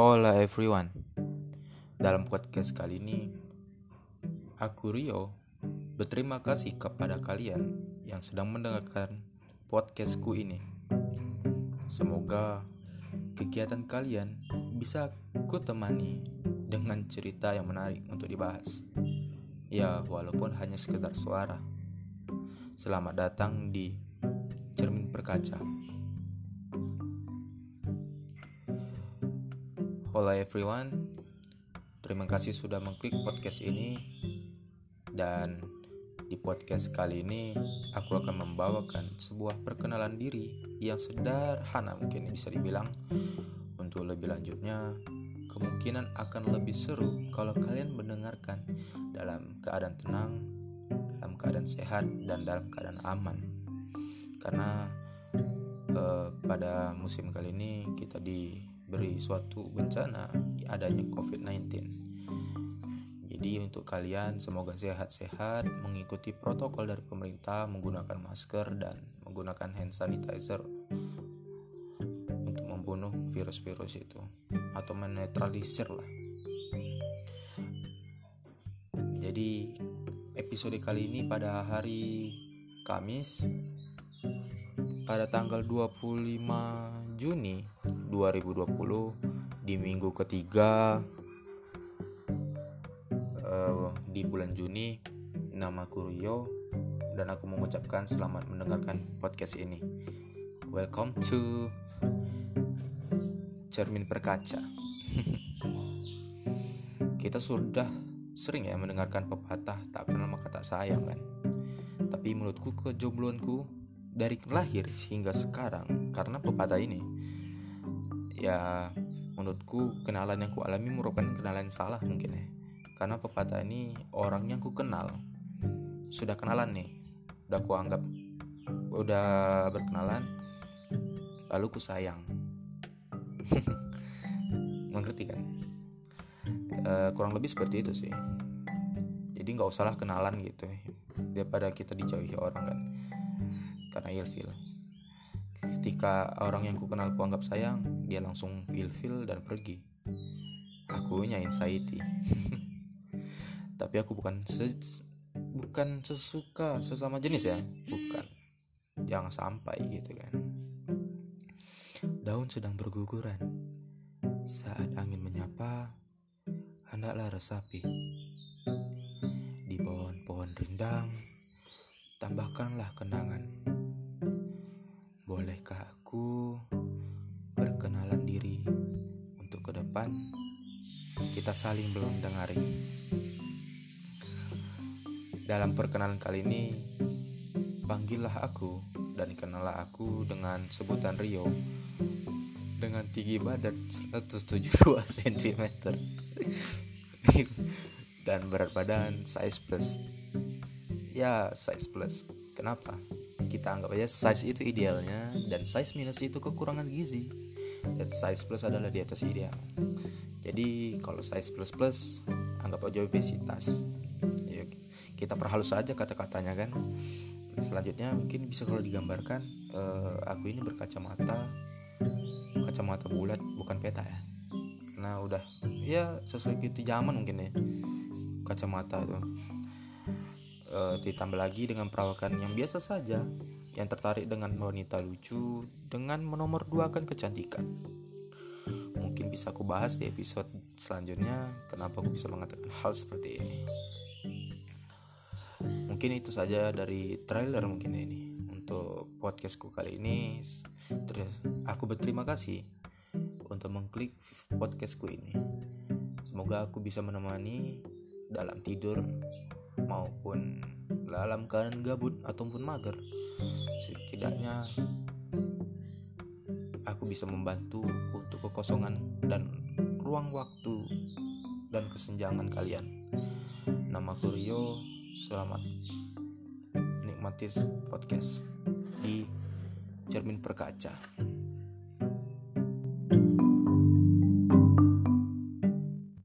Hola everyone. Dalam podcast kali ini Aku Rio Berterima kasih kepada kalian Yang sedang mendengarkan podcastku ini. Semoga kegiatan kalian bisa ku temani dengan cerita yang menarik untuk dibahas. Ya walaupun hanya sekedar suara. Selamat datang di Cermin Perkaca Hola everyone, terima kasih sudah mengklik podcast ini. Dan di podcast kali ini aku akan membawakan sebuah perkenalan diri yang sederhana mungkin bisa dibilang. Untuk lebih lanjutnya kemungkinan akan lebih seru kalau kalian mendengarkan dalam keadaan tenang, dalam keadaan sehat, dan dalam keadaan aman. Karena eh, pada musim kali ini kita di beri suatu bencana adanya COVID-19. Jadi untuk kalian semoga sehat-sehat, mengikuti protokol dari pemerintah, menggunakan masker dan menggunakan hand sanitizer untuk membunuh virus-virus itu atau menetralisir lah. Jadi episode kali ini pada hari Kamis pada tanggal 25 Juni 2020 di minggu ketiga uh, di bulan Juni nama Rio dan aku mengucapkan selamat mendengarkan podcast ini. Welcome to cermin perkaca. Kita sudah sering ya mendengarkan pepatah tak kenal maka tak sayang kan? Tapi menurutku kejombloanku dari lahir hingga sekarang karena pepatah ini ya menurutku kenalan yang ku alami merupakan kenalan salah mungkin ya. Karena pepatah ini orang yang ku kenal sudah kenalan nih udah ku anggap udah berkenalan lalu ku sayang. Mengerti kan? E, kurang lebih seperti itu sih. Jadi nggak usahlah kenalan gitu daripada kita dijauhi orang kan karena ilfil. Ketika orang yang ku kenal ku anggap sayang dia langsung feel-feel dan pergi. Akunya anxiety. Tapi aku bukan se bukan sesuka sesama jenis ya. Bukan. Jangan sampai gitu kan. Daun sedang berguguran. Saat angin menyapa hendaklah resapi. Di pohon-pohon rindang tambahkanlah kenangan bolehkah aku perkenalan diri untuk ke depan kita saling belum dengari. Dalam perkenalan kali ini, panggillah aku dan kenallah aku dengan sebutan Rio dengan tinggi badan 172 cm dan berat badan size plus. Ya, size plus. Kenapa? Kita anggap aja size itu idealnya dan size minus itu kekurangan gizi. Dan size plus adalah di atas ideal. Jadi kalau size plus plus anggap aja obesitas. Ya, kita perhalus saja kata-katanya kan. Selanjutnya mungkin bisa kalau digambarkan uh, aku ini berkacamata kacamata bulat bukan peta ya. Karena udah. Ya sesuai gitu zaman mungkin ya kacamata tuh uh, ditambah lagi dengan perawakan yang biasa saja yang tertarik dengan wanita lucu dengan menomor dua kan kecantikan. Mungkin bisa aku bahas di episode selanjutnya kenapa aku bisa mengatakan hal seperti ini. Mungkin itu saja dari trailer mungkin ini untuk podcastku kali ini. Terus aku berterima kasih untuk mengklik podcastku ini. Semoga aku bisa menemani dalam tidur maupun dalam keadaan gabut ataupun mager setidaknya aku bisa membantu untuk kekosongan dan ruang waktu dan kesenjangan kalian. Nama Rio selamat menikmati podcast di cermin perkaca